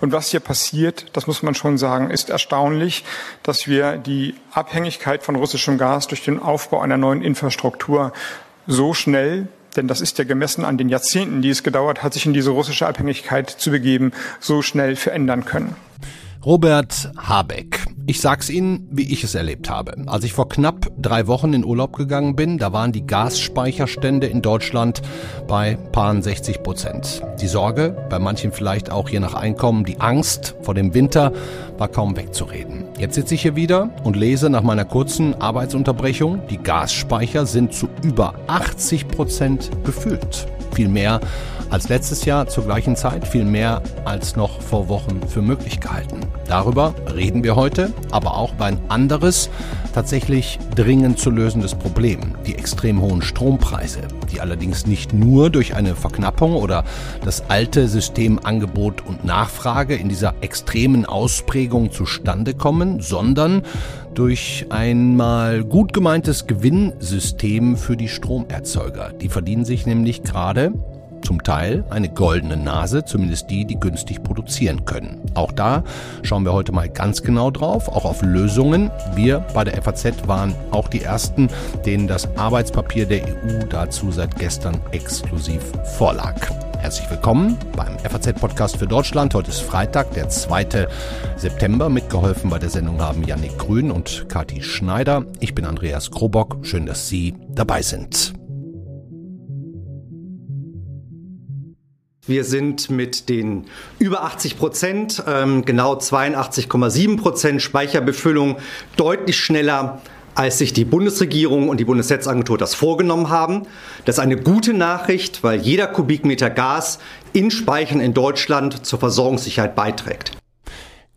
Und was hier passiert, das muss man schon sagen, ist erstaunlich, dass wir die Abhängigkeit von russischem Gas durch den Aufbau einer neuen Infrastruktur so schnell denn das ist ja gemessen an den Jahrzehnten, die es gedauert hat, sich in diese russische Abhängigkeit zu begeben, so schnell verändern können. Robert Habeck. Ich sag's Ihnen, wie ich es erlebt habe. Als ich vor knapp drei Wochen in Urlaub gegangen bin, da waren die Gasspeicherstände in Deutschland bei paar 60 Prozent. Die Sorge, bei manchen vielleicht auch je nach Einkommen, die Angst vor dem Winter war kaum wegzureden. Jetzt sitze ich hier wieder und lese nach meiner kurzen Arbeitsunterbrechung, die Gasspeicher sind zu über 80 Prozent gefüllt. Viel mehr als letztes Jahr zur gleichen Zeit, viel mehr als noch vor Wochen für möglich gehalten. Darüber reden wir heute, aber auch über ein anderes, tatsächlich dringend zu lösendes Problem, die extrem hohen Strompreise, die allerdings nicht nur durch eine Verknappung oder das alte System Angebot und Nachfrage in dieser extremen Ausprägung zustande kommen, sondern durch ein mal gut gemeintes Gewinnsystem für die Stromerzeuger. Die verdienen sich nämlich gerade zum Teil eine goldene Nase, zumindest die, die günstig produzieren können. Auch da schauen wir heute mal ganz genau drauf, auch auf Lösungen. Wir bei der FAZ waren auch die Ersten, denen das Arbeitspapier der EU dazu seit gestern exklusiv vorlag. Herzlich willkommen beim FAZ-Podcast für Deutschland. Heute ist Freitag, der 2. September. Mitgeholfen bei der Sendung haben Yannick Grün und Kati Schneider. Ich bin Andreas Krobock. Schön, dass Sie dabei sind. Wir sind mit den über 80 Prozent, ähm, genau 82,7 Prozent Speicherbefüllung deutlich schneller als sich die Bundesregierung und die Bundesnetzagentur das vorgenommen haben. Das ist eine gute Nachricht, weil jeder Kubikmeter Gas in Speichern in Deutschland zur Versorgungssicherheit beiträgt.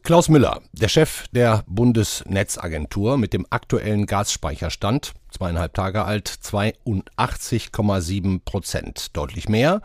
Klaus Müller, der Chef der Bundesnetzagentur mit dem aktuellen Gasspeicherstand, zweieinhalb Tage alt, 82,7 Prozent. Deutlich mehr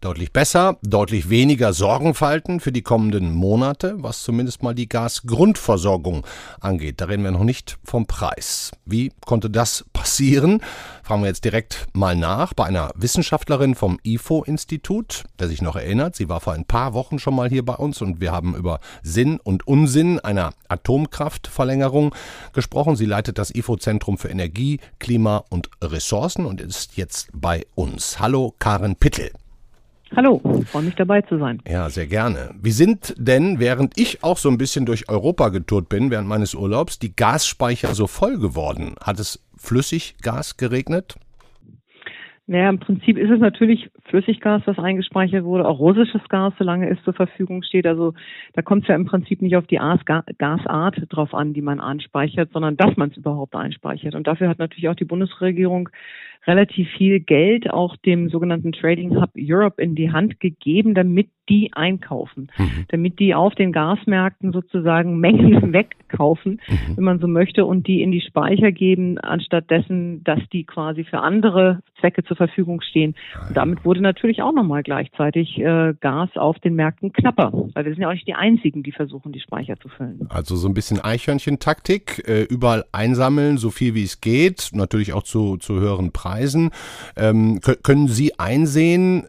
Deutlich besser, deutlich weniger Sorgenfalten für die kommenden Monate, was zumindest mal die Gasgrundversorgung angeht. Da reden wir noch nicht vom Preis. Wie konnte das passieren? Fragen wir jetzt direkt mal nach bei einer Wissenschaftlerin vom IFO-Institut, der sich noch erinnert. Sie war vor ein paar Wochen schon mal hier bei uns und wir haben über Sinn und Unsinn einer Atomkraftverlängerung gesprochen. Sie leitet das IFO-Zentrum für Energie, Klima und Ressourcen und ist jetzt bei uns. Hallo, Karen Pittel. Hallo, freue mich dabei zu sein. Ja, sehr gerne. Wie sind denn, während ich auch so ein bisschen durch Europa getourt bin, während meines Urlaubs, die Gasspeicher so voll geworden? Hat es Flüssiggas geregnet? Naja, im Prinzip ist es natürlich Flüssiggas, das eingespeichert wurde, auch russisches Gas, solange es zur Verfügung steht. Also da kommt es ja im Prinzip nicht auf die Gasart drauf an, die man anspeichert, sondern dass man es überhaupt einspeichert. Und dafür hat natürlich auch die Bundesregierung relativ viel Geld auch dem sogenannten Trading Hub Europe in die Hand gegeben, damit die einkaufen, mhm. damit die auf den Gasmärkten sozusagen Mengen wegkaufen, mhm. wenn man so möchte, und die in die Speicher geben, anstatt dessen, dass die quasi für andere Zwecke zur Verfügung stehen. Und damit wurde natürlich auch nochmal gleichzeitig äh, Gas auf den Märkten knapper, weil wir sind ja auch nicht die Einzigen, die versuchen, die Speicher zu füllen. Also so ein bisschen Eichhörnchen-Taktik, äh, überall einsammeln, so viel wie es geht, natürlich auch zu, zu höheren Preisen. Ähm, können Sie einsehen,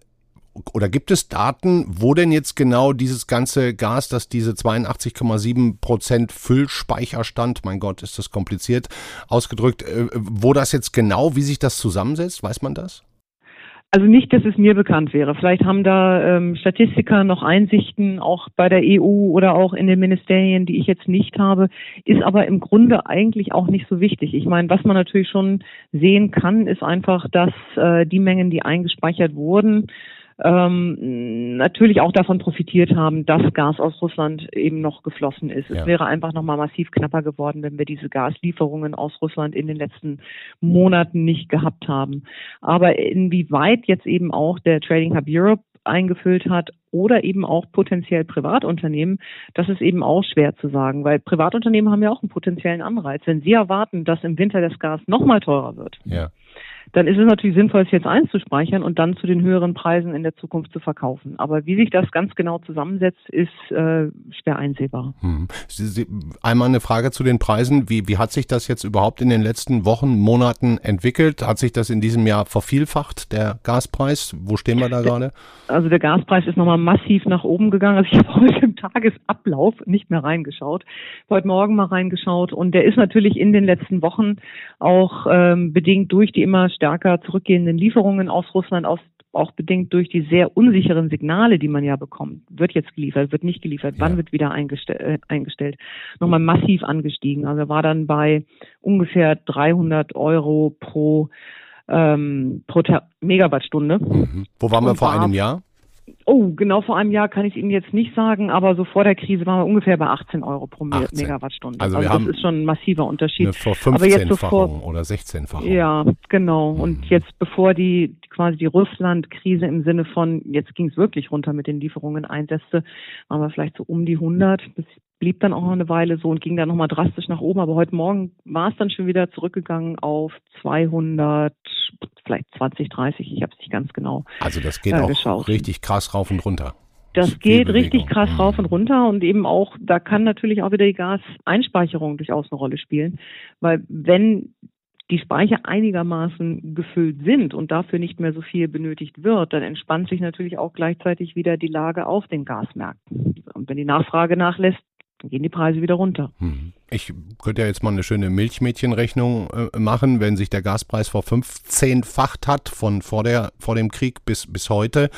oder gibt es Daten, wo denn jetzt genau dieses ganze Gas, das diese 82,7 Prozent Füllspeicherstand, mein Gott, ist das kompliziert ausgedrückt, äh, wo das jetzt genau, wie sich das zusammensetzt, weiß man das? Also nicht, dass es mir bekannt wäre. Vielleicht haben da ähm, Statistiker noch Einsichten, auch bei der EU oder auch in den Ministerien, die ich jetzt nicht habe, ist aber im Grunde eigentlich auch nicht so wichtig. Ich meine, was man natürlich schon sehen kann, ist einfach, dass äh, die Mengen, die eingespeichert wurden, ähm, natürlich auch davon profitiert haben, dass Gas aus Russland eben noch geflossen ist. Ja. Es wäre einfach nochmal massiv knapper geworden, wenn wir diese Gaslieferungen aus Russland in den letzten Monaten nicht gehabt haben. Aber inwieweit jetzt eben auch der Trading Hub Europe eingefüllt hat oder eben auch potenziell Privatunternehmen, das ist eben auch schwer zu sagen, weil Privatunternehmen haben ja auch einen potenziellen Anreiz. Wenn sie erwarten, dass im Winter das Gas nochmal teurer wird, ja dann ist es natürlich sinnvoll, es jetzt einzuspeichern und dann zu den höheren Preisen in der Zukunft zu verkaufen. Aber wie sich das ganz genau zusammensetzt, ist äh, schwer einsehbar. Hm. Sie, Sie, einmal eine Frage zu den Preisen. Wie, wie hat sich das jetzt überhaupt in den letzten Wochen, Monaten entwickelt? Hat sich das in diesem Jahr vervielfacht, der Gaspreis? Wo stehen wir da gerade? Also der Gaspreis ist nochmal massiv nach oben gegangen. Also ich habe heute im Tagesablauf nicht mehr reingeschaut, heute Morgen mal reingeschaut und der ist natürlich in den letzten Wochen auch ähm, bedingt durch die immer stärker zurückgehenden Lieferungen aus Russland, aus auch bedingt durch die sehr unsicheren Signale, die man ja bekommt. Wird jetzt geliefert, wird nicht geliefert, ja. wann wird wieder eingestell, äh, eingestellt, nochmal massiv angestiegen. Also war dann bei ungefähr 300 Euro pro, ähm, pro Megawattstunde. Mhm. Wo waren wir vor einem Jahr? Oh, genau vor einem Jahr kann ich Ihnen jetzt nicht sagen, aber so vor der Krise waren wir ungefähr bei 18 Euro pro 18. Megawattstunde. Also, also das ist schon ein massiver Unterschied. Vor 15-fachung oder 16-fachung. Ja, genau. Mhm. Und jetzt bevor die quasi die Russland-Krise im Sinne von, jetzt ging es wirklich runter mit den Lieferungen einsetzte, waren wir vielleicht so um die 100 bis blieb dann auch noch eine Weile so und ging dann nochmal drastisch nach oben. Aber heute Morgen war es dann schon wieder zurückgegangen auf 200, vielleicht 20, 30. Ich habe es nicht ganz genau. Also das geht äh, auch geschaut. richtig krass rauf und runter. Das geht richtig krass mhm. rauf und runter und eben auch, da kann natürlich auch wieder die Gaseinspeicherung durchaus eine Rolle spielen, weil wenn die Speicher einigermaßen gefüllt sind und dafür nicht mehr so viel benötigt wird, dann entspannt sich natürlich auch gleichzeitig wieder die Lage auf den Gasmärkten. Und wenn die Nachfrage nachlässt, dann gehen die Preise wieder runter. Hm. Ich könnte ja jetzt mal eine schöne Milchmädchenrechnung äh, machen, wenn sich der Gaspreis vor 15-facht hat, von vor, der, vor dem Krieg bis, bis heute,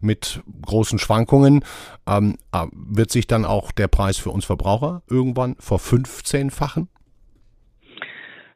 mit großen Schwankungen, ähm, äh, wird sich dann auch der Preis für uns Verbraucher irgendwann vor 15-fachen?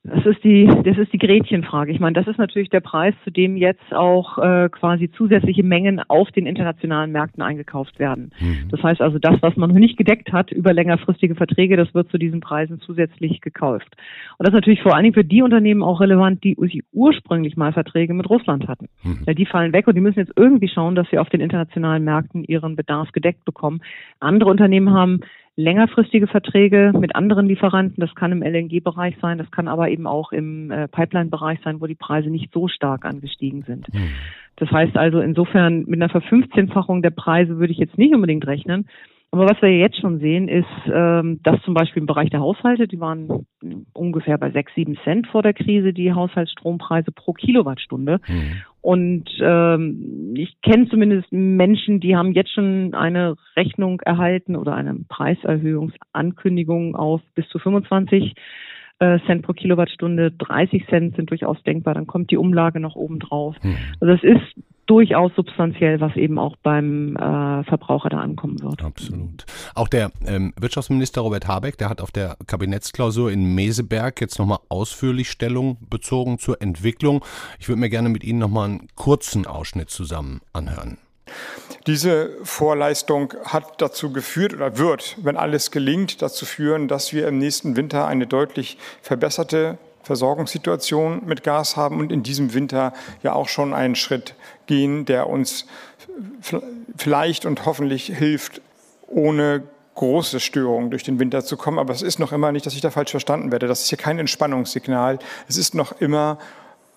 Das ist die, das ist die Gretchenfrage. Ich meine, das ist natürlich der Preis, zu dem jetzt auch äh, quasi zusätzliche Mengen auf den internationalen Märkten eingekauft werden. Mhm. Das heißt also, das, was man noch nicht gedeckt hat über längerfristige Verträge, das wird zu diesen Preisen zusätzlich gekauft. Und das ist natürlich vor allen Dingen für die Unternehmen auch relevant, die ursprünglich mal Verträge mit Russland hatten. Mhm. Weil die fallen weg und die müssen jetzt irgendwie schauen, dass sie auf den internationalen Märkten ihren Bedarf gedeckt bekommen. Andere Unternehmen haben längerfristige Verträge mit anderen Lieferanten. Das kann im LNG-Bereich sein, das kann aber eben auch im äh, Pipeline-Bereich sein, wo die Preise nicht so stark angestiegen sind. Mhm. Das heißt also insofern mit einer Verfünfzehnfachung der Preise würde ich jetzt nicht unbedingt rechnen. Aber was wir jetzt schon sehen, ist, ähm, dass zum Beispiel im Bereich der Haushalte, die waren ungefähr bei sechs, sieben Cent vor der Krise, die Haushaltsstrompreise pro Kilowattstunde. Mhm. Und ähm, ich kenne zumindest Menschen, die haben jetzt schon eine Rechnung erhalten oder eine Preiserhöhungsankündigung auf bis zu 25 äh, Cent pro Kilowattstunde, 30 Cent sind durchaus denkbar, dann kommt die Umlage noch oben drauf. Mhm. Also es ist durchaus substanziell, was eben auch beim äh, Verbraucher da ankommen wird. Absolut. Auch der ähm, Wirtschaftsminister Robert Habeck, der hat auf der Kabinettsklausur in Meseberg jetzt nochmal ausführlich Stellung bezogen zur Entwicklung. Ich würde mir gerne mit Ihnen nochmal einen kurzen Ausschnitt zusammen anhören. Diese Vorleistung hat dazu geführt oder wird, wenn alles gelingt, dazu führen, dass wir im nächsten Winter eine deutlich verbesserte Versorgungssituation mit Gas haben und in diesem Winter ja auch schon einen Schritt gehen, der uns vielleicht und hoffentlich hilft, ohne große Störungen durch den Winter zu kommen. Aber es ist noch immer nicht, dass ich da falsch verstanden werde. Das ist hier kein Entspannungssignal. Es ist noch immer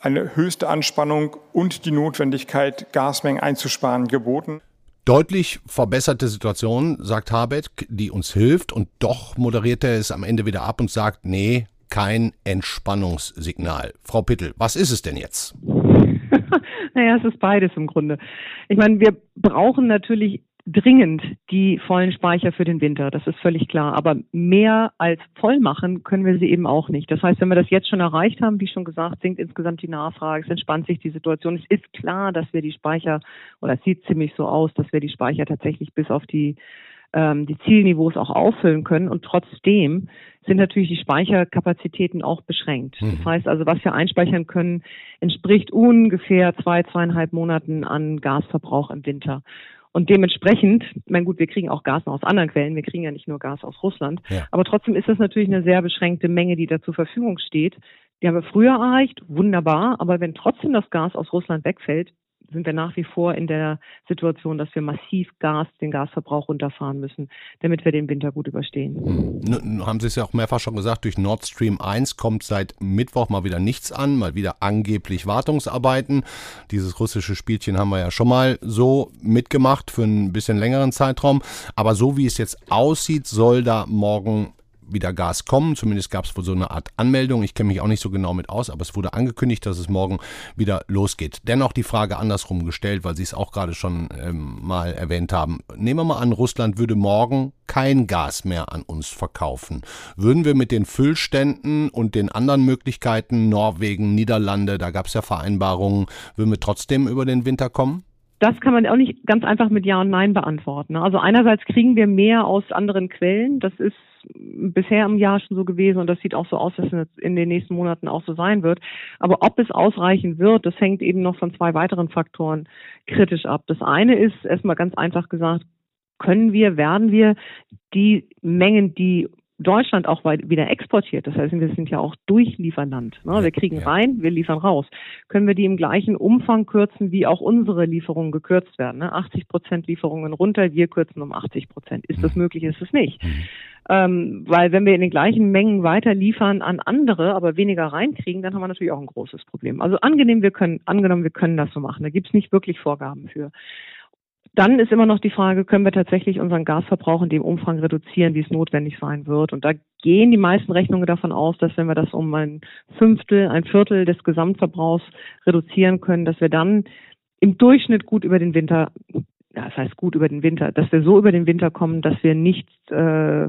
eine höchste Anspannung und die Notwendigkeit, Gasmengen einzusparen, geboten. Deutlich verbesserte Situation, sagt Habeck, die uns hilft. Und doch moderiert er es am Ende wieder ab und sagt, nee, kein Entspannungssignal. Frau Pittel, was ist es denn jetzt? naja, es ist beides im Grunde. Ich meine, wir brauchen natürlich dringend die vollen Speicher für den Winter, das ist völlig klar. Aber mehr als voll machen können wir sie eben auch nicht. Das heißt, wenn wir das jetzt schon erreicht haben, wie schon gesagt, sinkt insgesamt die Nachfrage, es entspannt sich die Situation. Es ist klar, dass wir die Speicher, oder es sieht ziemlich so aus, dass wir die Speicher tatsächlich bis auf die ähm, die Zielniveaus auch auffüllen können. Und trotzdem sind natürlich die Speicherkapazitäten auch beschränkt. Mhm. Das heißt also, was wir einspeichern können, entspricht ungefähr zwei, zweieinhalb Monaten an Gasverbrauch im Winter. Und dementsprechend, ich meine gut, wir kriegen auch Gas noch aus anderen Quellen, wir kriegen ja nicht nur Gas aus Russland, ja. aber trotzdem ist das natürlich eine sehr beschränkte Menge, die da zur Verfügung steht. Die haben wir früher erreicht, wunderbar, aber wenn trotzdem das Gas aus Russland wegfällt, sind wir nach wie vor in der Situation, dass wir massiv Gas, den Gasverbrauch runterfahren müssen, damit wir den Winter gut überstehen. Hm. Nun haben Sie es ja auch mehrfach schon gesagt, durch Nord Stream 1 kommt seit Mittwoch mal wieder nichts an, mal wieder angeblich Wartungsarbeiten. Dieses russische Spielchen haben wir ja schon mal so mitgemacht für ein bisschen längeren Zeitraum. Aber so wie es jetzt aussieht, soll da morgen wieder Gas kommen. Zumindest gab es wohl so eine Art Anmeldung. Ich kenne mich auch nicht so genau mit aus, aber es wurde angekündigt, dass es morgen wieder losgeht. Dennoch die Frage andersrum gestellt, weil Sie es auch gerade schon ähm, mal erwähnt haben. Nehmen wir mal an, Russland würde morgen kein Gas mehr an uns verkaufen. Würden wir mit den Füllständen und den anderen Möglichkeiten, Norwegen, Niederlande, da gab es ja Vereinbarungen, würden wir trotzdem über den Winter kommen? das kann man auch nicht ganz einfach mit Ja und Nein beantworten. Also einerseits kriegen wir mehr aus anderen Quellen. Das ist bisher im Jahr schon so gewesen und das sieht auch so aus, dass es in den nächsten Monaten auch so sein wird. Aber ob es ausreichen wird, das hängt eben noch von zwei weiteren Faktoren kritisch ab. Das eine ist erstmal ganz einfach gesagt, können wir, werden wir die Mengen, die Deutschland auch wieder exportiert, das heißt, wir sind ja auch Durchlieferland. Ne? Wir kriegen rein, wir liefern raus. Können wir die im gleichen Umfang kürzen, wie auch unsere Lieferungen gekürzt werden? Ne? 80 Prozent Lieferungen runter, wir kürzen um 80 Prozent. Ist das mhm. möglich? Ist es nicht? Mhm. Ähm, weil wenn wir in den gleichen Mengen weiter liefern an andere, aber weniger reinkriegen, dann haben wir natürlich auch ein großes Problem. Also angenehm, wir können, angenommen, wir können das so machen. Da gibt's nicht wirklich Vorgaben für. Dann ist immer noch die Frage, können wir tatsächlich unseren Gasverbrauch in dem Umfang reduzieren, wie es notwendig sein wird? Und da gehen die meisten Rechnungen davon aus, dass wenn wir das um ein Fünftel, ein Viertel des Gesamtverbrauchs reduzieren können, dass wir dann im Durchschnitt gut über den Winter, das heißt gut über den Winter, dass wir so über den Winter kommen, dass wir nicht äh,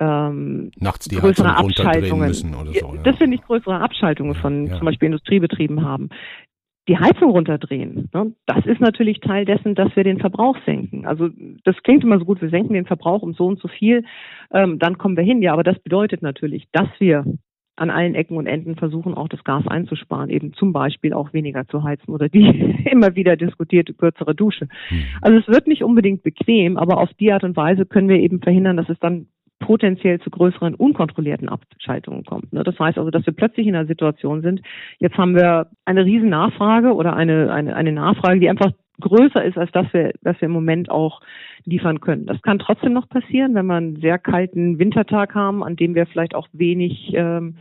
ähm, Nachts die größere Abschaltungen müssen oder so. Ja. Dass wir nicht größere Abschaltungen von ja. zum Beispiel Industriebetrieben haben die Heizung runterdrehen. Ne? Das ist natürlich Teil dessen, dass wir den Verbrauch senken. Also das klingt immer so gut, wir senken den Verbrauch um so und so viel, ähm, dann kommen wir hin. Ja, aber das bedeutet natürlich, dass wir an allen Ecken und Enden versuchen, auch das Gas einzusparen, eben zum Beispiel auch weniger zu heizen oder die immer wieder diskutierte kürzere Dusche. Hm. Also es wird nicht unbedingt bequem, aber auf die Art und Weise können wir eben verhindern, dass es dann potenziell zu größeren unkontrollierten Abschaltungen kommt. Ne? Das heißt also, dass wir plötzlich in einer Situation sind, jetzt haben wir eine riesen Nachfrage oder eine, eine, eine Nachfrage, die einfach größer ist, als dass wir, dass wir im Moment auch liefern können. Das kann trotzdem noch passieren, wenn wir einen sehr kalten Wintertag haben, an dem wir vielleicht auch wenig ähm,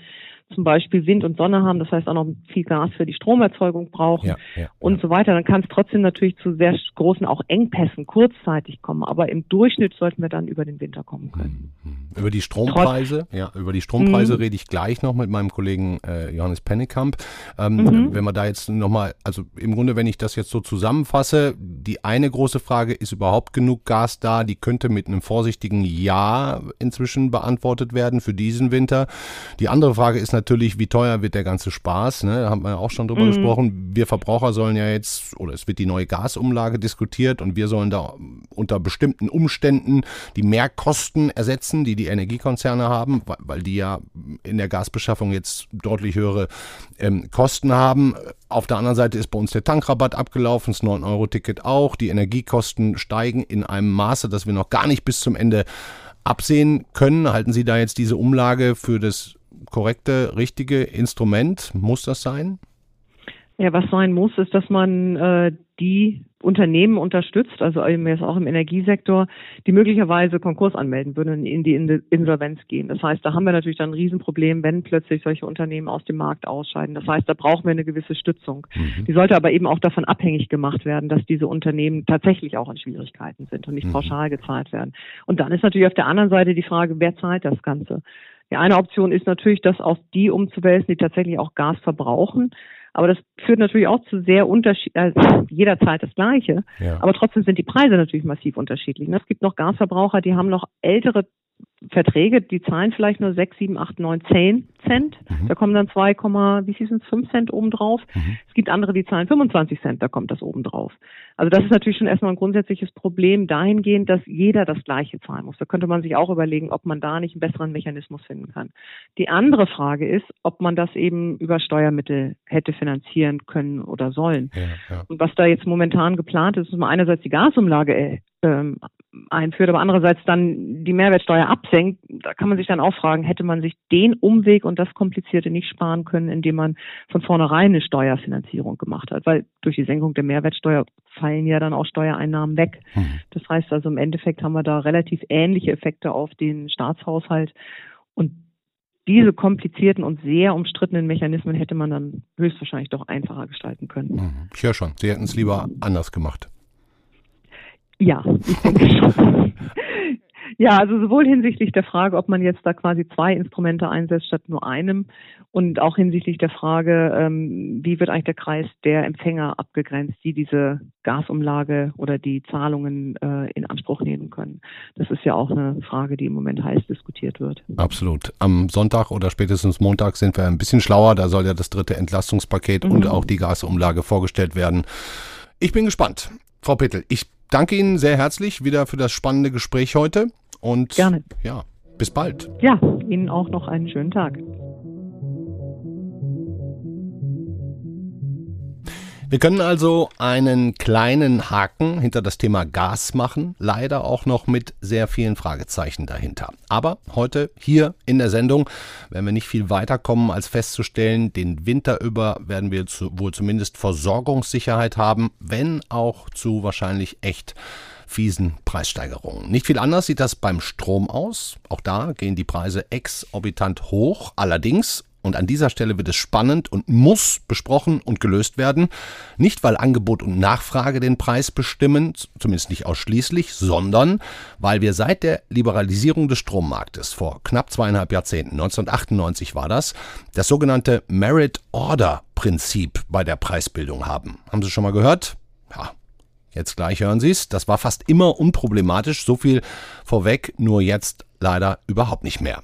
zum Beispiel Wind und Sonne haben, das heißt auch noch viel Gas für die Stromerzeugung brauchen ja, ja, und ja. so weiter, dann kann es trotzdem natürlich zu sehr großen auch Engpässen kurzzeitig kommen. Aber im Durchschnitt sollten wir dann über den Winter kommen können. Mhm. Über die Strompreise, Trotz. ja, über die Strompreise mhm. rede ich gleich noch mit meinem Kollegen äh, Johannes Pennekamp. Ähm, mhm. Wenn wir da jetzt nochmal, also im Grunde, wenn ich das jetzt so zusammenfasse, die eine große Frage, ist überhaupt genug Gas da? Die könnte mit einem vorsichtigen Ja inzwischen beantwortet werden für diesen Winter. Die andere Frage ist natürlich, wie teuer wird der ganze Spaß? Ne? Da haben wir ja auch schon drüber mhm. gesprochen. Wir Verbraucher sollen ja jetzt, oder es wird die neue Gasumlage diskutiert und wir sollen da unter bestimmten Umständen die Mehrkosten ersetzen, die die Energiekonzerne haben, weil, weil die ja in der Gasbeschaffung jetzt deutlich höhere ähm, Kosten haben. Auf der anderen Seite ist bei uns der Tankrabatt abgelaufen, das 9-Euro-Ticket auch. Die Energiekosten steigen in einem Maße, dass wir noch gar nicht bis zum Ende absehen können. Halten Sie da jetzt diese Umlage für das korrekte, richtige Instrument? Muss das sein? Ja, was sein muss, ist, dass man äh, die Unternehmen unterstützt, also eben jetzt auch im Energiesektor, die möglicherweise Konkurs anmelden würden und in die Insolvenz gehen. Das heißt, da haben wir natürlich dann ein Riesenproblem, wenn plötzlich solche Unternehmen aus dem Markt ausscheiden. Das heißt, da brauchen wir eine gewisse Stützung. Mhm. Die sollte aber eben auch davon abhängig gemacht werden, dass diese Unternehmen tatsächlich auch in Schwierigkeiten sind und nicht mhm. pauschal gezahlt werden. Und dann ist natürlich auf der anderen Seite die Frage, wer zahlt das Ganze? Die eine Option ist natürlich, das auf die umzuwälzen, die tatsächlich auch Gas verbrauchen. Aber das führt natürlich auch zu sehr unterschied, äh, jederzeit das Gleiche. Ja. Aber trotzdem sind die Preise natürlich massiv unterschiedlich. Es gibt noch Gasverbraucher, die haben noch ältere Verträge, die zahlen vielleicht nur 6, 7, 8, 9, 10 Cent. Mhm. Da kommen dann 2, wie viel sind es, 5 Cent obendrauf. Mhm. Es gibt andere, die zahlen 25 Cent, da kommt das obendrauf. Also das ist natürlich schon erstmal ein grundsätzliches Problem dahingehend, dass jeder das Gleiche zahlen muss. Da könnte man sich auch überlegen, ob man da nicht einen besseren Mechanismus finden kann. Die andere Frage ist, ob man das eben über Steuermittel hätte finanzieren können oder sollen. Ja, ja. Und was da jetzt momentan geplant ist, ist mal einerseits die Gasumlage äh, ähm, einführt, aber andererseits dann die Mehrwertsteuer absenkt, da kann man sich dann auch fragen, hätte man sich den Umweg und das Komplizierte nicht sparen können, indem man von vornherein eine Steuerfinanzierung gemacht hat, weil durch die Senkung der Mehrwertsteuer fallen ja dann auch Steuereinnahmen weg. Mhm. Das heißt also im Endeffekt haben wir da relativ ähnliche Effekte auf den Staatshaushalt und diese komplizierten und sehr umstrittenen Mechanismen hätte man dann höchstwahrscheinlich doch einfacher gestalten können. Mhm. Ich höre schon, Sie hätten es lieber anders gemacht. Ja, ich denke schon. Ja, also sowohl hinsichtlich der Frage, ob man jetzt da quasi zwei Instrumente einsetzt statt nur einem und auch hinsichtlich der Frage, ähm, wie wird eigentlich der Kreis der Empfänger abgegrenzt, die diese Gasumlage oder die Zahlungen äh, in Anspruch nehmen können. Das ist ja auch eine Frage, die im Moment heiß diskutiert wird. Absolut. Am Sonntag oder spätestens Montag sind wir ein bisschen schlauer. Da soll ja das dritte Entlastungspaket mhm. und auch die Gasumlage vorgestellt werden. Ich bin gespannt. Frau Pittel, ich danke Ihnen sehr herzlich wieder für das spannende Gespräch heute. Und Gerne. ja, bis bald. Ja, Ihnen auch noch einen schönen Tag. Wir können also einen kleinen Haken hinter das Thema Gas machen, leider auch noch mit sehr vielen Fragezeichen dahinter. Aber heute hier in der Sendung werden wir nicht viel weiterkommen, als festzustellen, den Winter über werden wir zu, wohl zumindest Versorgungssicherheit haben, wenn auch zu wahrscheinlich echt fiesen Preissteigerungen. Nicht viel anders sieht das beim Strom aus. Auch da gehen die Preise exorbitant hoch. Allerdings und an dieser Stelle wird es spannend und muss besprochen und gelöst werden. Nicht, weil Angebot und Nachfrage den Preis bestimmen, zumindest nicht ausschließlich, sondern weil wir seit der Liberalisierung des Strommarktes vor knapp zweieinhalb Jahrzehnten, 1998 war das, das sogenannte Merit Order Prinzip bei der Preisbildung haben. Haben Sie schon mal gehört? Ja, Jetzt gleich hören Sie es. Das war fast immer unproblematisch. So viel vorweg, nur jetzt leider überhaupt nicht mehr.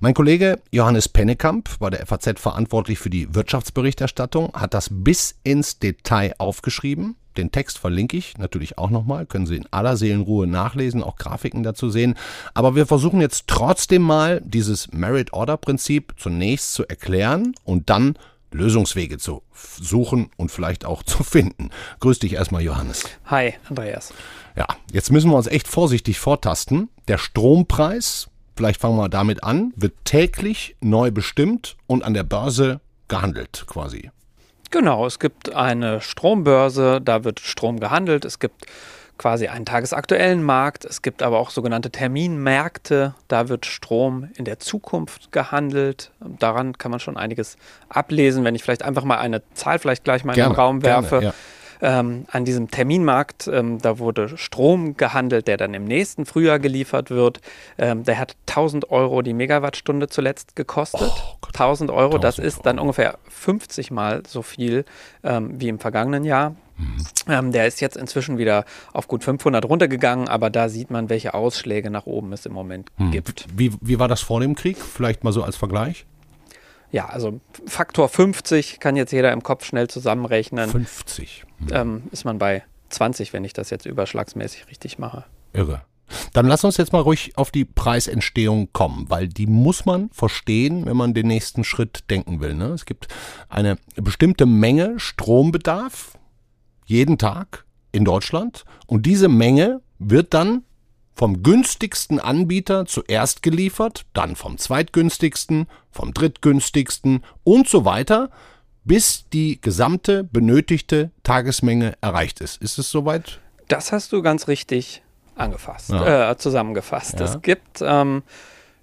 Mein Kollege Johannes Pennekamp war der FAZ verantwortlich für die Wirtschaftsberichterstattung, hat das bis ins Detail aufgeschrieben. Den Text verlinke ich natürlich auch nochmal, können Sie in aller Seelenruhe nachlesen, auch Grafiken dazu sehen. Aber wir versuchen jetzt trotzdem mal dieses Merit-Order-Prinzip zunächst zu erklären und dann Lösungswege zu suchen und vielleicht auch zu finden. Grüß dich erstmal, Johannes. Hi, Andreas. Ja, jetzt müssen wir uns echt vorsichtig vortasten. Der Strompreis vielleicht fangen wir damit an, wird täglich neu bestimmt und an der Börse gehandelt quasi. Genau, es gibt eine Strombörse, da wird Strom gehandelt. Es gibt quasi einen tagesaktuellen Markt. Es gibt aber auch sogenannte Terminmärkte. Da wird Strom in der Zukunft gehandelt. Daran kann man schon einiges ablesen. Wenn ich vielleicht einfach mal eine Zahl vielleicht gleich mal gerne, in den Raum werfe. Gerne, ja ähm, an diesem Terminmarkt. Ähm, da wurde Strom gehandelt, der dann im nächsten Frühjahr geliefert wird. Ähm, der hat 1000 Euro die Megawattstunde zuletzt gekostet. Oh, 1000 Euro, das ist dann ungefähr 50 Mal so viel ähm, wie im vergangenen Jahr. Mhm. Ähm, der ist jetzt inzwischen wieder auf gut 500 runtergegangen, aber da sieht man, welche Ausschläge nach oben es im Moment mhm. gibt. Wie, wie war das vor dem Krieg? Vielleicht mal so als Vergleich? Ja, also Faktor 50 kann jetzt jeder im Kopf schnell zusammenrechnen. 50. Hm. Ähm, ist man bei 20, wenn ich das jetzt überschlagsmäßig richtig mache. Irre. Dann lass uns jetzt mal ruhig auf die Preisentstehung kommen, weil die muss man verstehen, wenn man den nächsten Schritt denken will. Ne? Es gibt eine bestimmte Menge Strombedarf jeden Tag in Deutschland und diese Menge wird dann vom günstigsten Anbieter zuerst geliefert, dann vom zweitgünstigsten, vom drittgünstigsten und so weiter, bis die gesamte benötigte Tagesmenge erreicht ist. Ist es soweit? Das hast du ganz richtig angefasst, ja. äh, zusammengefasst. Ja. Es gibt, ähm,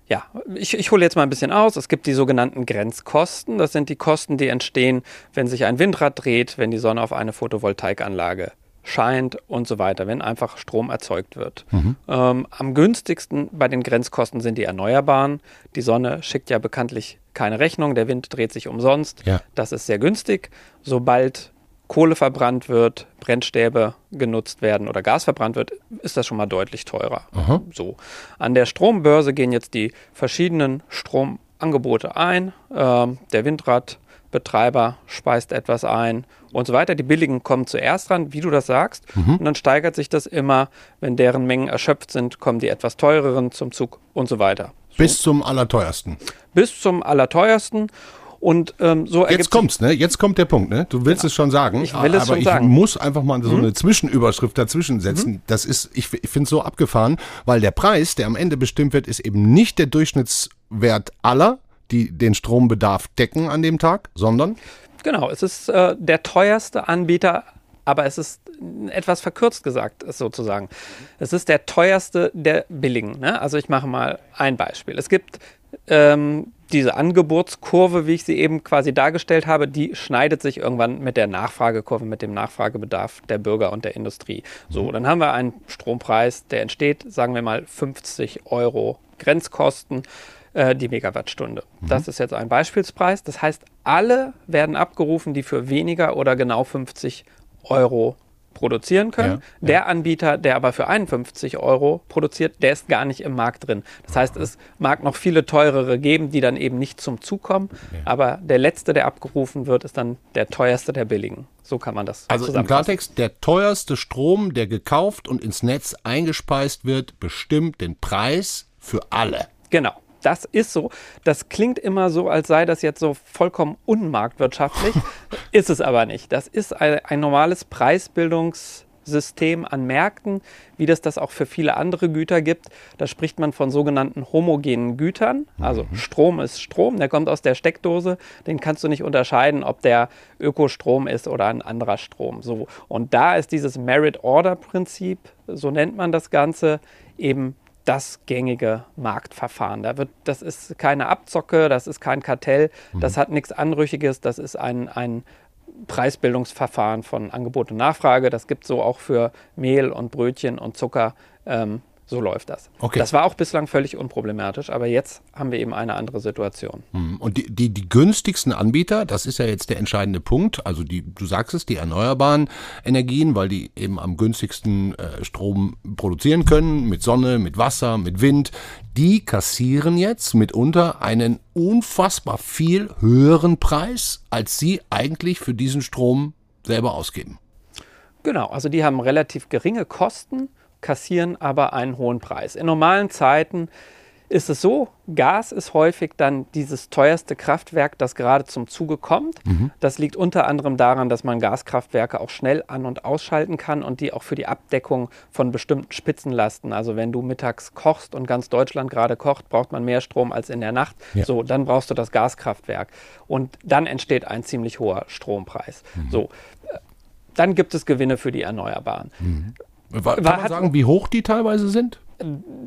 ja, ich, ich hole jetzt mal ein bisschen aus. Es gibt die sogenannten Grenzkosten. Das sind die Kosten, die entstehen, wenn sich ein Windrad dreht, wenn die Sonne auf eine Photovoltaikanlage scheint und so weiter, wenn einfach Strom erzeugt wird. Mhm. Ähm, am günstigsten bei den Grenzkosten sind die Erneuerbaren. Die Sonne schickt ja bekanntlich keine Rechnung, der Wind dreht sich umsonst. Ja. Das ist sehr günstig. Sobald Kohle verbrannt wird, Brennstäbe genutzt werden oder Gas verbrannt wird, ist das schon mal deutlich teurer. Aha. So. An der Strombörse gehen jetzt die verschiedenen Stromangebote ein. Ähm, der Windrad Betreiber speist etwas ein und so weiter. Die billigen kommen zuerst ran, wie du das sagst. Mhm. Und dann steigert sich das immer, wenn deren Mengen erschöpft sind, kommen die etwas teureren zum Zug und so weiter. So. Bis zum allerteuersten. Bis zum allerteuersten. Und ähm, so Jetzt kommt's, ne? Jetzt kommt der Punkt, ne? Du willst genau. es schon sagen. Ich will es aber schon sagen. ich muss einfach mal so eine mhm. Zwischenüberschrift dazwischen setzen. Mhm. Das ist, ich, ich finde es so abgefahren, weil der Preis, der am Ende bestimmt wird, ist eben nicht der Durchschnittswert aller, die den Strombedarf decken an dem Tag, sondern Genau, es ist äh, der teuerste Anbieter, aber es ist etwas verkürzt gesagt, sozusagen. Es ist der teuerste der billigen. Ne? Also ich mache mal ein Beispiel. Es gibt ähm, diese Angebotskurve, wie ich sie eben quasi dargestellt habe, die schneidet sich irgendwann mit der Nachfragekurve, mit dem Nachfragebedarf der Bürger und der Industrie. So, dann haben wir einen Strompreis, der entsteht, sagen wir mal 50 Euro Grenzkosten äh, die Megawattstunde. Mhm. Das ist jetzt ein Beispielspreis. Das heißt, alle werden abgerufen, die für weniger oder genau 50 Euro produzieren können. Ja, der Anbieter, der aber für 51 Euro produziert, der ist gar nicht im Markt drin. Das heißt, es mag noch viele teurere geben, die dann eben nicht zum Zug kommen. Ja. Aber der letzte, der abgerufen wird, ist dann der teuerste der billigen. So kann man das Also im Klartext, der teuerste Strom, der gekauft und ins Netz eingespeist wird, bestimmt den Preis für alle. Genau das ist so. Das klingt immer so, als sei das jetzt so vollkommen unmarktwirtschaftlich. ist es aber nicht. Das ist ein, ein normales Preisbildungssystem an Märkten, wie das das auch für viele andere Güter gibt. Da spricht man von sogenannten homogenen Gütern. Also mhm. Strom ist Strom, der kommt aus der Steckdose. Den kannst du nicht unterscheiden, ob der Ökostrom ist oder ein anderer Strom. So. Und da ist dieses Merit-Order-Prinzip, so nennt man das Ganze, eben das gängige Marktverfahren. Da wird, das ist keine Abzocke, das ist kein Kartell, mhm. das hat nichts Anrüchiges, das ist ein, ein Preisbildungsverfahren von Angebot und Nachfrage. Das gibt es so auch für Mehl und Brötchen und Zucker. Ähm, so läuft das. Okay. Das war auch bislang völlig unproblematisch, aber jetzt haben wir eben eine andere Situation. Hm. Und die, die, die günstigsten Anbieter, das ist ja jetzt der entscheidende Punkt, also die, du sagst es, die erneuerbaren Energien, weil die eben am günstigsten äh, Strom produzieren können, mit Sonne, mit Wasser, mit Wind, die kassieren jetzt mitunter einen unfassbar viel höheren Preis, als sie eigentlich für diesen Strom selber ausgeben. Genau, also die haben relativ geringe Kosten kassieren aber einen hohen Preis. In normalen Zeiten ist es so, Gas ist häufig dann dieses teuerste Kraftwerk, das gerade zum Zuge kommt. Mhm. Das liegt unter anderem daran, dass man Gaskraftwerke auch schnell an- und ausschalten kann und die auch für die Abdeckung von bestimmten Spitzenlasten. Also wenn du mittags kochst und ganz Deutschland gerade kocht, braucht man mehr Strom als in der Nacht. Ja. So, dann brauchst du das Gaskraftwerk. Und dann entsteht ein ziemlich hoher Strompreis. Mhm. So, dann gibt es Gewinne für die Erneuerbaren. Mhm. Kann man sagen, wie hoch die teilweise sind?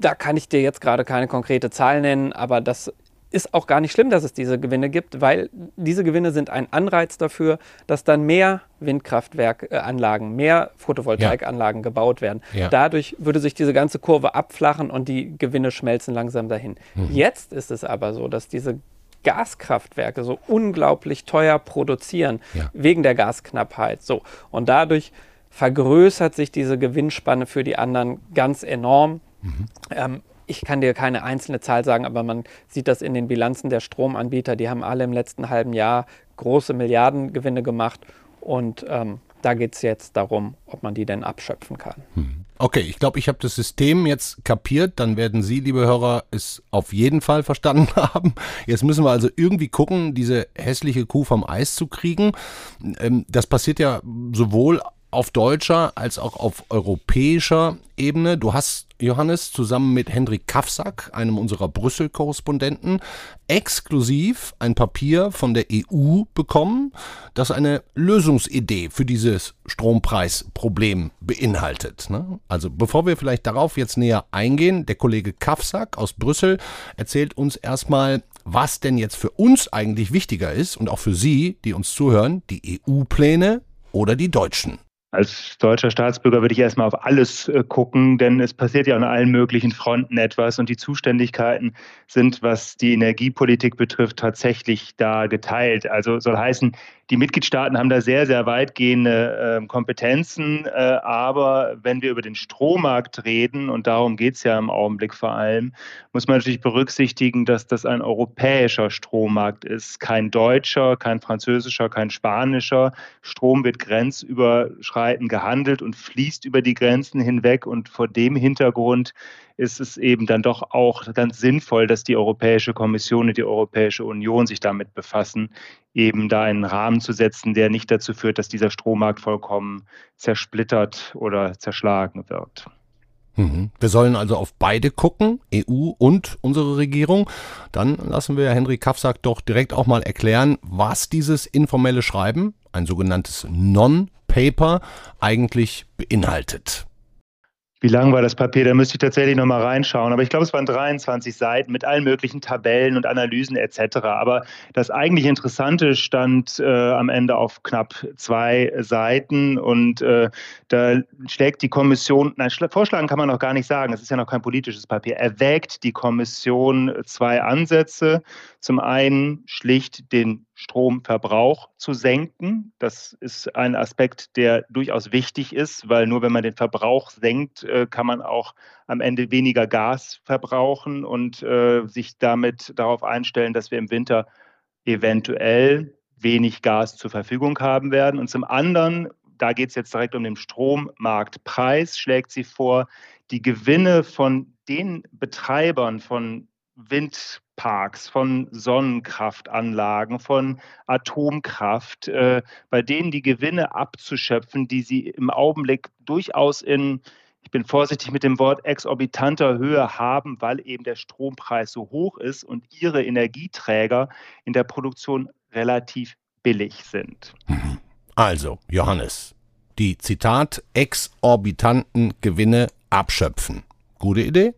Da kann ich dir jetzt gerade keine konkrete Zahl nennen, aber das ist auch gar nicht schlimm, dass es diese Gewinne gibt, weil diese Gewinne sind ein Anreiz dafür, dass dann mehr Windkraftwerkanlagen, mehr Photovoltaikanlagen ja. gebaut werden. Ja. Dadurch würde sich diese ganze Kurve abflachen und die Gewinne schmelzen langsam dahin. Mhm. Jetzt ist es aber so, dass diese Gaskraftwerke so unglaublich teuer produzieren, ja. wegen der Gasknappheit. So. Und dadurch vergrößert sich diese Gewinnspanne für die anderen ganz enorm. Mhm. Ähm, ich kann dir keine einzelne Zahl sagen, aber man sieht das in den Bilanzen der Stromanbieter. Die haben alle im letzten halben Jahr große Milliardengewinne gemacht. Und ähm, da geht es jetzt darum, ob man die denn abschöpfen kann. Mhm. Okay, ich glaube, ich habe das System jetzt kapiert. Dann werden Sie, liebe Hörer, es auf jeden Fall verstanden haben. Jetzt müssen wir also irgendwie gucken, diese hässliche Kuh vom Eis zu kriegen. Ähm, das passiert ja sowohl auf deutscher als auch auf europäischer Ebene. Du hast, Johannes, zusammen mit Hendrik Kafsack, einem unserer Brüssel-Korrespondenten, exklusiv ein Papier von der EU bekommen, das eine Lösungsidee für dieses Strompreisproblem beinhaltet. Ne? Also bevor wir vielleicht darauf jetzt näher eingehen, der Kollege Kafsack aus Brüssel erzählt uns erstmal, was denn jetzt für uns eigentlich wichtiger ist und auch für Sie, die uns zuhören, die EU-Pläne oder die deutschen. Als deutscher Staatsbürger würde ich erstmal auf alles äh, gucken, denn es passiert ja an allen möglichen Fronten etwas und die Zuständigkeiten sind, was die Energiepolitik betrifft, tatsächlich da geteilt. Also soll heißen, die Mitgliedstaaten haben da sehr, sehr weitgehende äh, Kompetenzen. Äh, aber wenn wir über den Strommarkt reden, und darum geht es ja im Augenblick vor allem, muss man natürlich berücksichtigen, dass das ein europäischer Strommarkt ist. Kein deutscher, kein französischer, kein spanischer. Strom wird grenzüberschreitend Bandbreiten gehandelt und fließt über die Grenzen hinweg. Und vor dem Hintergrund ist es eben dann doch auch ganz sinnvoll, dass die Europäische Kommission und die Europäische Union sich damit befassen, eben da einen Rahmen zu setzen, der nicht dazu führt, dass dieser Strommarkt vollkommen zersplittert oder zerschlagen wird. Mhm. Wir sollen also auf beide gucken, EU und unsere Regierung. Dann lassen wir Henry Kafsack doch direkt auch mal erklären, was dieses informelle Schreiben, ein sogenanntes Non-Paper, eigentlich beinhaltet. Wie lang war das Papier? Da müsste ich tatsächlich nochmal reinschauen. Aber ich glaube, es waren 23 Seiten mit allen möglichen Tabellen und Analysen etc. Aber das eigentlich Interessante stand äh, am Ende auf knapp zwei Seiten. Und äh, da schlägt die Kommission, nein, vorschlagen kann man noch gar nicht sagen, es ist ja noch kein politisches Papier, erwägt die Kommission zwei Ansätze. Zum einen schlicht den Stromverbrauch zu senken. Das ist ein Aspekt, der durchaus wichtig ist, weil nur wenn man den Verbrauch senkt, äh, kann man auch am Ende weniger Gas verbrauchen und äh, sich damit darauf einstellen, dass wir im Winter eventuell wenig Gas zur Verfügung haben werden. Und zum anderen, da geht es jetzt direkt um den Strommarktpreis, schlägt sie vor, die Gewinne von den Betreibern von Windparks, von Sonnenkraftanlagen, von Atomkraft, äh, bei denen die Gewinne abzuschöpfen, die sie im Augenblick durchaus in, ich bin vorsichtig mit dem Wort, exorbitanter Höhe haben, weil eben der Strompreis so hoch ist und ihre Energieträger in der Produktion relativ billig sind. Mhm. Also, Johannes, die Zitat exorbitanten Gewinne abschöpfen. Gute Idee?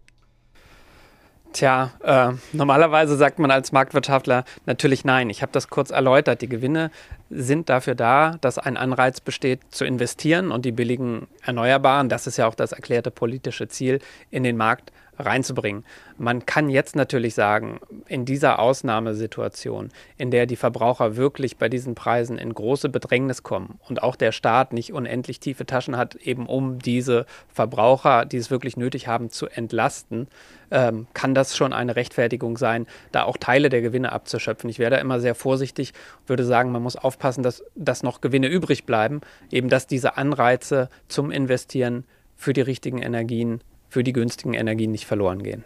Tja, äh, normalerweise sagt man als Marktwirtschaftler natürlich nein. Ich habe das kurz erläutert. Die Gewinne sind dafür da, dass ein Anreiz besteht, zu investieren und die billigen Erneuerbaren, das ist ja auch das erklärte politische Ziel, in den Markt reinzubringen. Man kann jetzt natürlich sagen, in dieser Ausnahmesituation, in der die Verbraucher wirklich bei diesen Preisen in große Bedrängnis kommen und auch der Staat nicht unendlich tiefe Taschen hat, eben um diese Verbraucher, die es wirklich nötig haben, zu entlasten, ähm, kann das schon eine Rechtfertigung sein, da auch Teile der Gewinne abzuschöpfen. Ich wäre da immer sehr vorsichtig, würde sagen, man muss aufpassen, dass, dass noch Gewinne übrig bleiben, eben dass diese Anreize zum Investieren für die richtigen Energien für die günstigen Energien nicht verloren gehen.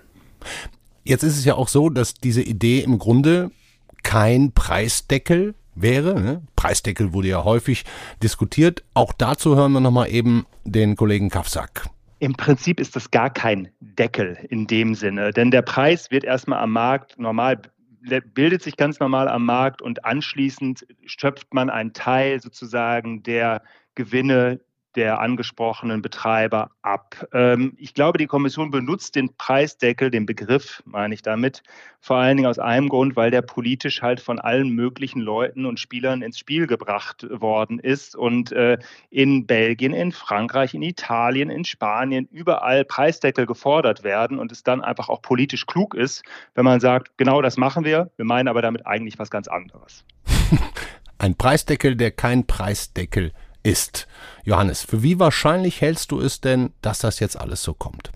Jetzt ist es ja auch so, dass diese Idee im Grunde kein Preisdeckel wäre. Ne? Preisdeckel wurde ja häufig diskutiert. Auch dazu hören wir nochmal eben den Kollegen Kafsack. Im Prinzip ist das gar kein Deckel in dem Sinne, denn der Preis wird erstmal am Markt normal bildet sich ganz normal am Markt und anschließend schöpft man einen Teil sozusagen der Gewinne der angesprochenen Betreiber ab. Ähm, ich glaube, die Kommission benutzt den Preisdeckel, den Begriff meine ich damit, vor allen Dingen aus einem Grund, weil der politisch halt von allen möglichen Leuten und Spielern ins Spiel gebracht worden ist und äh, in Belgien, in Frankreich, in Italien, in Spanien überall Preisdeckel gefordert werden und es dann einfach auch politisch klug ist, wenn man sagt, genau das machen wir, wir meinen aber damit eigentlich was ganz anderes. Ein Preisdeckel, der kein Preisdeckel ist ist. Johannes, für wie wahrscheinlich hältst du es denn, dass das jetzt alles so kommt?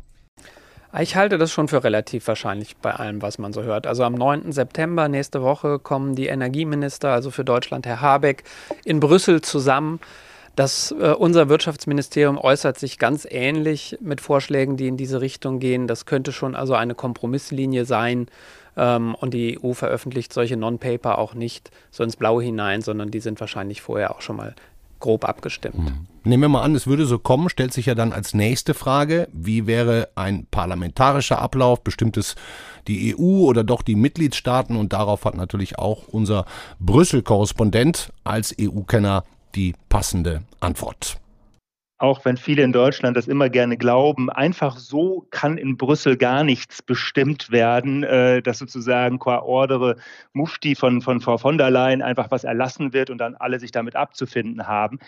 Ich halte das schon für relativ wahrscheinlich bei allem, was man so hört. Also am 9. September nächste Woche kommen die Energieminister, also für Deutschland Herr Habeck, in Brüssel zusammen. Das, äh, unser Wirtschaftsministerium äußert sich ganz ähnlich mit Vorschlägen, die in diese Richtung gehen. Das könnte schon also eine Kompromisslinie sein. Ähm, und die EU veröffentlicht solche Non-Paper auch nicht so ins Blaue hinein, sondern die sind wahrscheinlich vorher auch schon mal grob abgestimmt. Mhm. Nehmen wir mal an, es würde so kommen, stellt sich ja dann als nächste Frage, wie wäre ein parlamentarischer Ablauf, bestimmt es die EU oder doch die Mitgliedstaaten und darauf hat natürlich auch unser Brüssel-Korrespondent als EU-Kenner die passende Antwort auch wenn viele in Deutschland das immer gerne glauben, einfach so kann in Brüssel gar nichts bestimmt werden, äh, dass sozusagen qua ordere Mufti von, von Frau von der Leyen einfach was erlassen wird und dann alle sich damit abzufinden haben.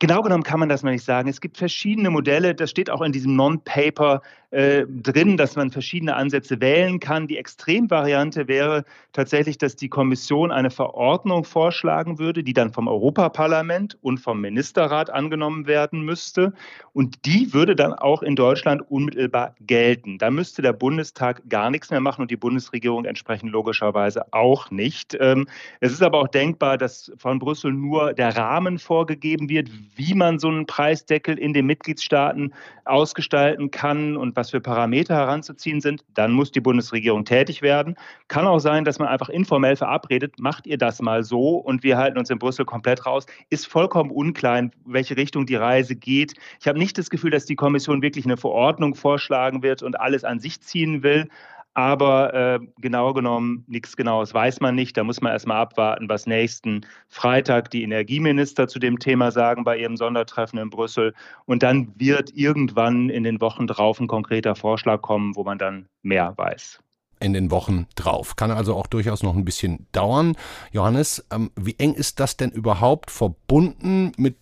Genau genommen kann man das noch nicht sagen. Es gibt verschiedene Modelle, das steht auch in diesem Non-Paper äh, drin, dass man verschiedene Ansätze wählen kann. Die Extremvariante wäre tatsächlich, dass die Kommission eine Verordnung vorschlagen würde, die dann vom Europaparlament und vom Ministerrat angenommen werden müsste. Und die würde dann auch in Deutschland unmittelbar gelten. Da müsste der Bundestag gar nichts mehr machen und die Bundesregierung entsprechend logischerweise auch nicht. Ähm, es ist aber auch denkbar, dass von Brüssel nur der Rahmen vorgegeben wird, wie man so einen Preisdeckel in den Mitgliedstaaten ausgestalten kann und was für Parameter heranzuziehen sind, dann muss die Bundesregierung tätig werden. Kann auch sein, dass man einfach informell verabredet, macht ihr das mal so und wir halten uns in Brüssel komplett raus. Ist vollkommen unklar, in welche Richtung die Reise geht. Ich habe nicht das Gefühl, dass die Kommission wirklich eine Verordnung vorschlagen wird und alles an sich ziehen will. Aber äh, genau genommen, nichts Genaues weiß man nicht. Da muss man erstmal abwarten, was nächsten Freitag die Energieminister zu dem Thema sagen bei ihrem Sondertreffen in Brüssel. Und dann wird irgendwann in den Wochen drauf ein konkreter Vorschlag kommen, wo man dann mehr weiß in den Wochen drauf. Kann also auch durchaus noch ein bisschen dauern. Johannes, ähm, wie eng ist das denn überhaupt verbunden mit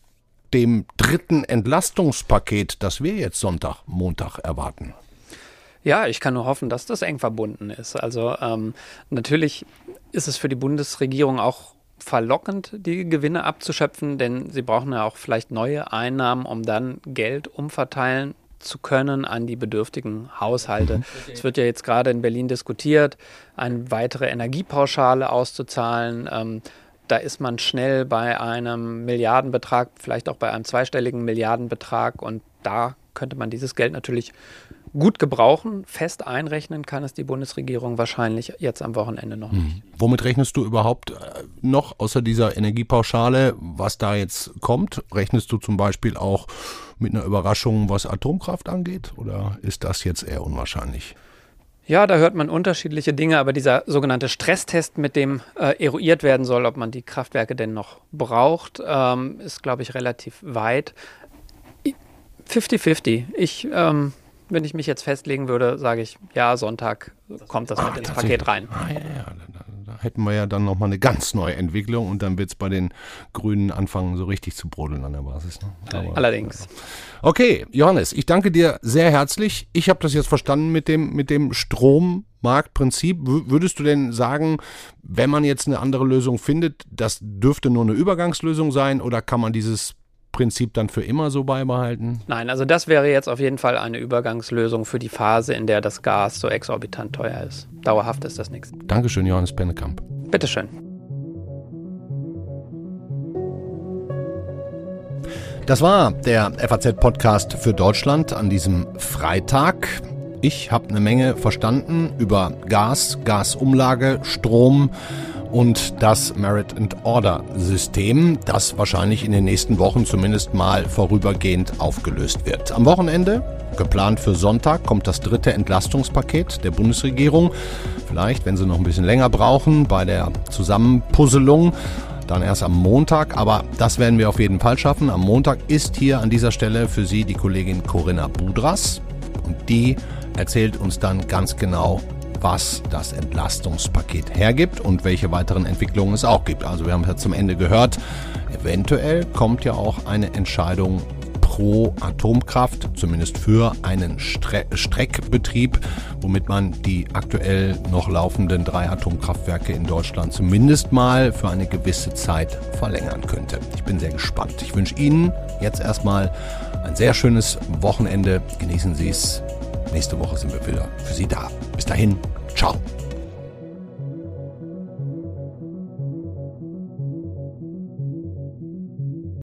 dem dritten Entlastungspaket, das wir jetzt Sonntag, Montag erwarten? Ja, ich kann nur hoffen, dass das eng verbunden ist. Also ähm, natürlich ist es für die Bundesregierung auch verlockend, die Gewinne abzuschöpfen, denn sie brauchen ja auch vielleicht neue Einnahmen, um dann Geld umverteilen zu können an die bedürftigen Haushalte. Mhm. Es wird ja jetzt gerade in Berlin diskutiert, eine weitere Energiepauschale auszuzahlen. Ähm, da ist man schnell bei einem Milliardenbetrag, vielleicht auch bei einem zweistelligen Milliardenbetrag und da könnte man dieses Geld natürlich gut gebrauchen. Fest einrechnen kann es die Bundesregierung wahrscheinlich jetzt am Wochenende noch nicht. Hm. Womit rechnest du überhaupt äh, noch außer dieser Energiepauschale, was da jetzt kommt? Rechnest du zum Beispiel auch mit einer Überraschung, was Atomkraft angeht? Oder ist das jetzt eher unwahrscheinlich? Ja, da hört man unterschiedliche Dinge, aber dieser sogenannte Stresstest, mit dem äh, eruiert werden soll, ob man die Kraftwerke denn noch braucht, ähm, ist, glaube ich, relativ weit. 50-50. Ich ähm, wenn ich mich jetzt festlegen würde, sage ich, ja, Sonntag kommt das ah, mit ins Paket rein. Ah, ja, ja, da, da, hätten wir ja dann nochmal eine ganz neue Entwicklung und dann wird es bei den Grünen anfangen, so richtig zu brodeln an der Basis. Ne? Aber, Allerdings. Okay, Johannes, ich danke dir sehr herzlich. Ich habe das jetzt verstanden mit dem, mit dem Strommarktprinzip. Würdest du denn sagen, wenn man jetzt eine andere Lösung findet, das dürfte nur eine Übergangslösung sein oder kann man dieses Prinzip dann für immer so beibehalten? Nein, also das wäre jetzt auf jeden Fall eine Übergangslösung für die Phase, in der das Gas so exorbitant teuer ist. Dauerhaft ist das nichts. Dankeschön, Johannes Pennekamp. Bitteschön. Das war der FAZ-Podcast für Deutschland an diesem Freitag. Ich habe eine Menge verstanden über Gas, Gasumlage, Strom und das Merit and Order System, das wahrscheinlich in den nächsten Wochen zumindest mal vorübergehend aufgelöst wird. Am Wochenende, geplant für Sonntag, kommt das dritte Entlastungspaket der Bundesregierung. Vielleicht, wenn Sie noch ein bisschen länger brauchen, bei der Zusammenpuzzelung dann erst am Montag, aber das werden wir auf jeden Fall schaffen. Am Montag ist hier an dieser Stelle für Sie die Kollegin Corinna Budras und die erzählt uns dann ganz genau, was das Entlastungspaket hergibt und welche weiteren Entwicklungen es auch gibt. Also wir haben ja zum Ende gehört, eventuell kommt ja auch eine Entscheidung pro Atomkraft, zumindest für einen Stre Streckbetrieb, womit man die aktuell noch laufenden drei Atomkraftwerke in Deutschland zumindest mal für eine gewisse Zeit verlängern könnte. Ich bin sehr gespannt. Ich wünsche Ihnen jetzt erstmal ein sehr schönes Wochenende. Genießen Sie es. Nächste Woche sind wir wieder für Sie da. Bis dahin, ciao.